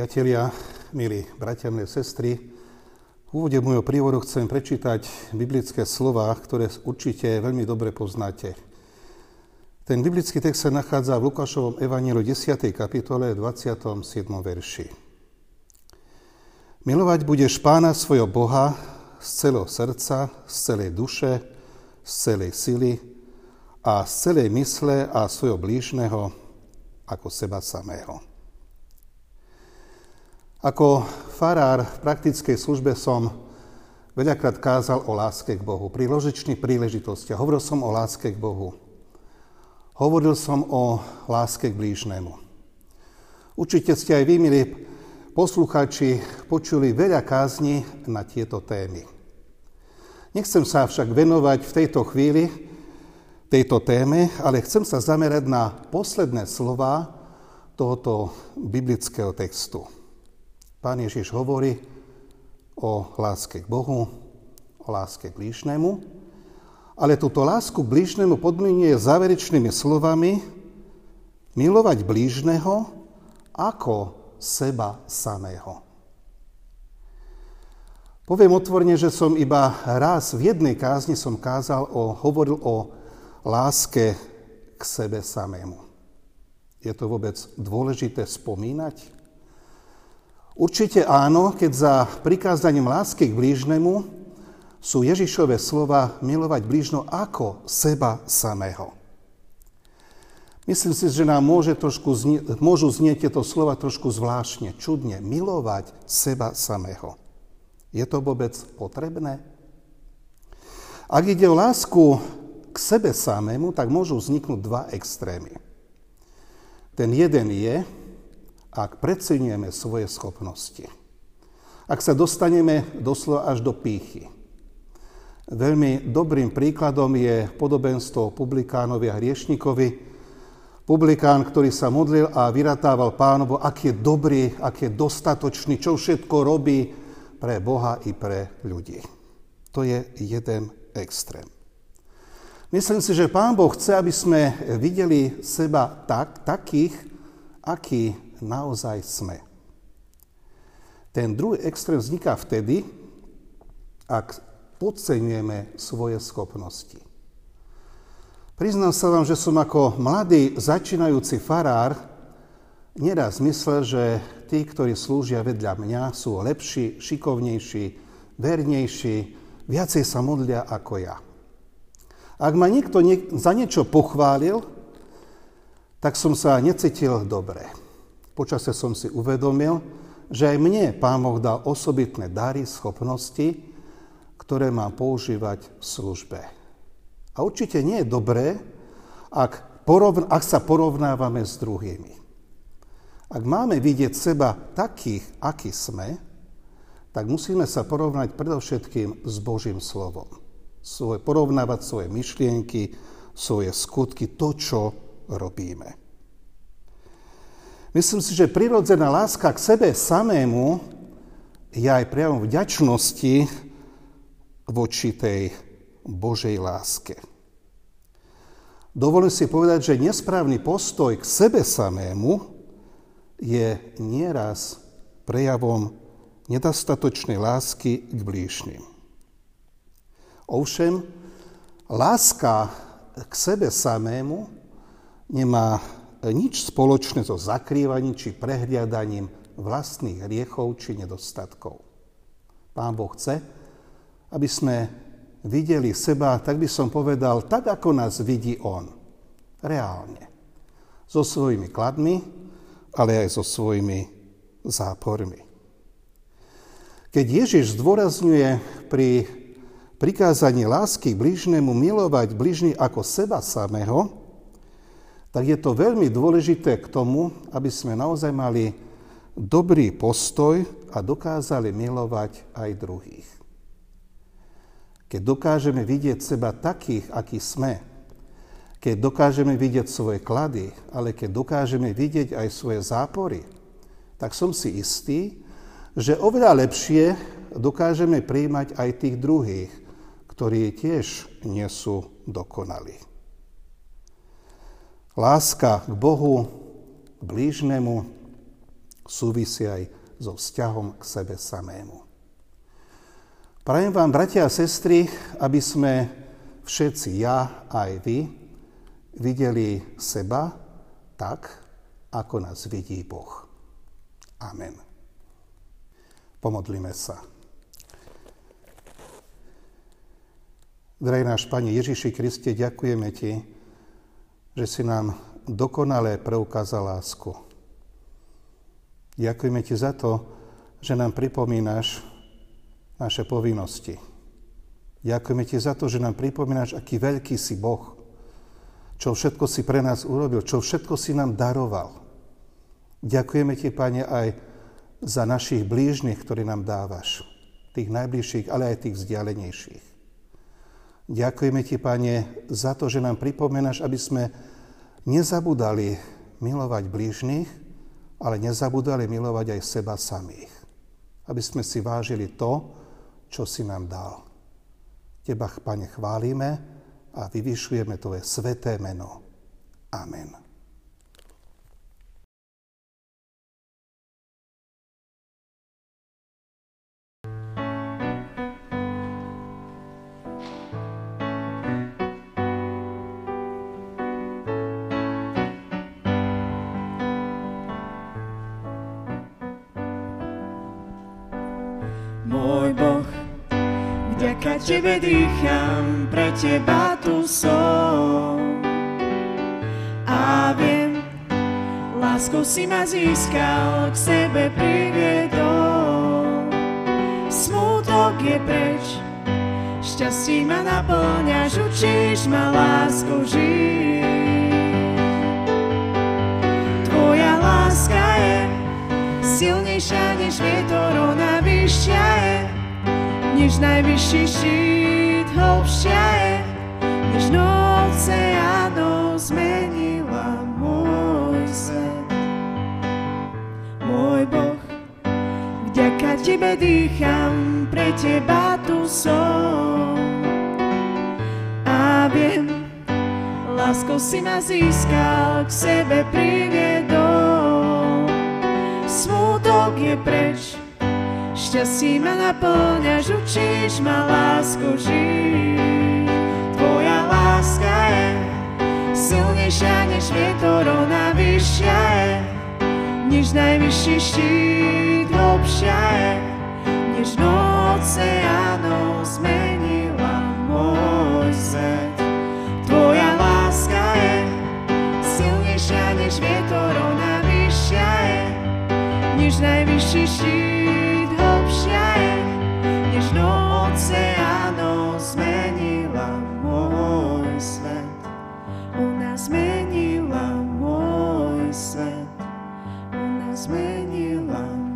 Priatelia, milí bratia, milé sestry, v úvode môjho prívodu chcem prečítať biblické slova, ktoré určite veľmi dobre poznáte. Ten biblický text sa nachádza v Lukášovom evanílu 10. kapitole 27. verši. Milovať budeš pána svojho Boha z celého srdca, z celej duše, z celej sily a z celej mysle a svojho blížneho ako seba samého. Ako farár v praktickej službe som veľakrát kázal o láske k Bohu, pri ložičných príležitostiach. Hovoril som o láske k Bohu. Hovoril som o láske k blížnemu. Určite ste aj vy, milí poslucháči, počuli veľa kázni na tieto témy. Nechcem sa však venovať v tejto chvíli tejto téme, ale chcem sa zamerať na posledné slova tohoto biblického textu. Pán Ježiš hovorí o láske k Bohu, o láske k blížnemu, ale túto lásku k blížnemu podmienuje záverečnými slovami milovať blížneho ako seba samého. Poviem otvorne, že som iba raz v jednej kázni som kázal o, hovoril o láske k sebe samému. Je to vôbec dôležité spomínať? Určite áno, keď za prikázaním lásky k blížnemu sú Ježišové slova milovať blížno ako seba samého. Myslím si, že nám môže trošku znie, môžu znieť tieto slova trošku zvláštne, čudne. Milovať seba samého. Je to vôbec potrebné? Ak ide o lásku k sebe samému, tak môžu vzniknúť dva extrémy. Ten jeden je, ak preceňujeme svoje schopnosti. Ak sa dostaneme doslova až do pýchy. Veľmi dobrým príkladom je podobenstvo publikánovi a hriešnikovi. Publikán, ktorý sa modlil a vyratával pánovo, ak je dobrý, ak je dostatočný, čo všetko robí pre Boha i pre ľudí. To je jeden extrém. Myslím si, že Pán Boh chce, aby sme videli seba tak, takých, akí naozaj sme. Ten druhý extrém vzniká vtedy, ak podceňujeme svoje schopnosti. Priznám sa vám, že som ako mladý začínajúci farár neraz myslel, že tí, ktorí slúžia vedľa mňa, sú lepší, šikovnejší, vernejší, viacej sa modlia ako ja. Ak ma niekto nie, za niečo pochválil, tak som sa necítil dobre. Počasie som si uvedomil, že aj mne Pán Boh dal osobitné dary, schopnosti, ktoré mám používať v službe. A určite nie je dobré, ak, porovn- ak sa porovnávame s druhými. Ak máme vidieť seba takých, akí sme, tak musíme sa porovnať predovšetkým s Božím slovom. Svoje, porovnávať svoje myšlienky, svoje skutky, to, čo robíme. Myslím si, že prirodzená láska k sebe samému je aj priamo vďačnosti voči tej Božej láske. Dovolím si povedať, že nesprávny postoj k sebe samému je nieraz prejavom nedostatočnej lásky k blížnym. Ovšem, láska k sebe samému nemá nič spoločné so zakrývaním či prehliadaním vlastných hriechov či nedostatkov. Pán Boh chce, aby sme videli seba, tak by som povedal, tak ako nás vidí On. Reálne. So svojimi kladmi, ale aj so svojimi zápormi. Keď Ježiš zdôrazňuje pri prikázaní lásky bližnému milovať bližný ako seba samého, tak je to veľmi dôležité k tomu, aby sme naozaj mali dobrý postoj a dokázali milovať aj druhých. Keď dokážeme vidieť seba takých, akí sme, keď dokážeme vidieť svoje klady, ale keď dokážeme vidieť aj svoje zápory, tak som si istý, že oveľa lepšie dokážeme príjmať aj tých druhých, ktorí tiež nie sú dokonalí. Láska k Bohu, k blížnemu súvisí aj so vzťahom k sebe samému. Prajem vám, bratia a sestry, aby sme všetci, ja aj vy, videli seba tak, ako nás vidí Boh. Amen. Pomodlíme sa. Drahý náš Pane Ježiši Kriste, ďakujeme Ti, že si nám dokonale preukázal lásku. Ďakujeme Ti za to, že nám pripomínaš naše povinnosti. Ďakujeme Ti za to, že nám pripomínaš, aký veľký si Boh, čo všetko si pre nás urobil, čo všetko si nám daroval. Ďakujeme Ti, Pane, aj za našich blížnych, ktorí nám dávaš. Tých najbližších, ale aj tých vzdialenejších. Ďakujeme Ti, Pane, za to, že nám pripomenáš, aby sme nezabudali milovať blížnych, ale nezabudali milovať aj seba samých. Aby sme si vážili to, čo si nám dal. Teba, Pane, chválime a vyvyšujeme Tvoje sveté meno. Amen. Tebe dýcham, pre teba tu som. A viem, láskou si ma získal, k sebe priviedol. Smutok je preč, šťastí ma naplňaš, učíš ma lásku žiť. Tvoja láska je silnejšia než vietor, ona vyššia je než najvyšší štít, hlbšia je, než noc oceánov zmenila môj svet. Môj Boh, vďaka Tebe dýcham, pre Teba tu som. A viem, láskou si ma získal, k sebe priviedol. Smutok je preč, Šťastí ma naplňaš, učíš ma lásku žiť. Tvoja láska je silnejšia než vietor, ona vyššia je, než najvyšší štít, hlbšia je, než noc oceánov zmenila môj svet. Tvoja láska je silnejšia než vietor, ona vyššia je, než najvyšší štít, čiach nežnou oceánov zmenila môj svet. Zmenila môj svet. Ona zmenila môj svet.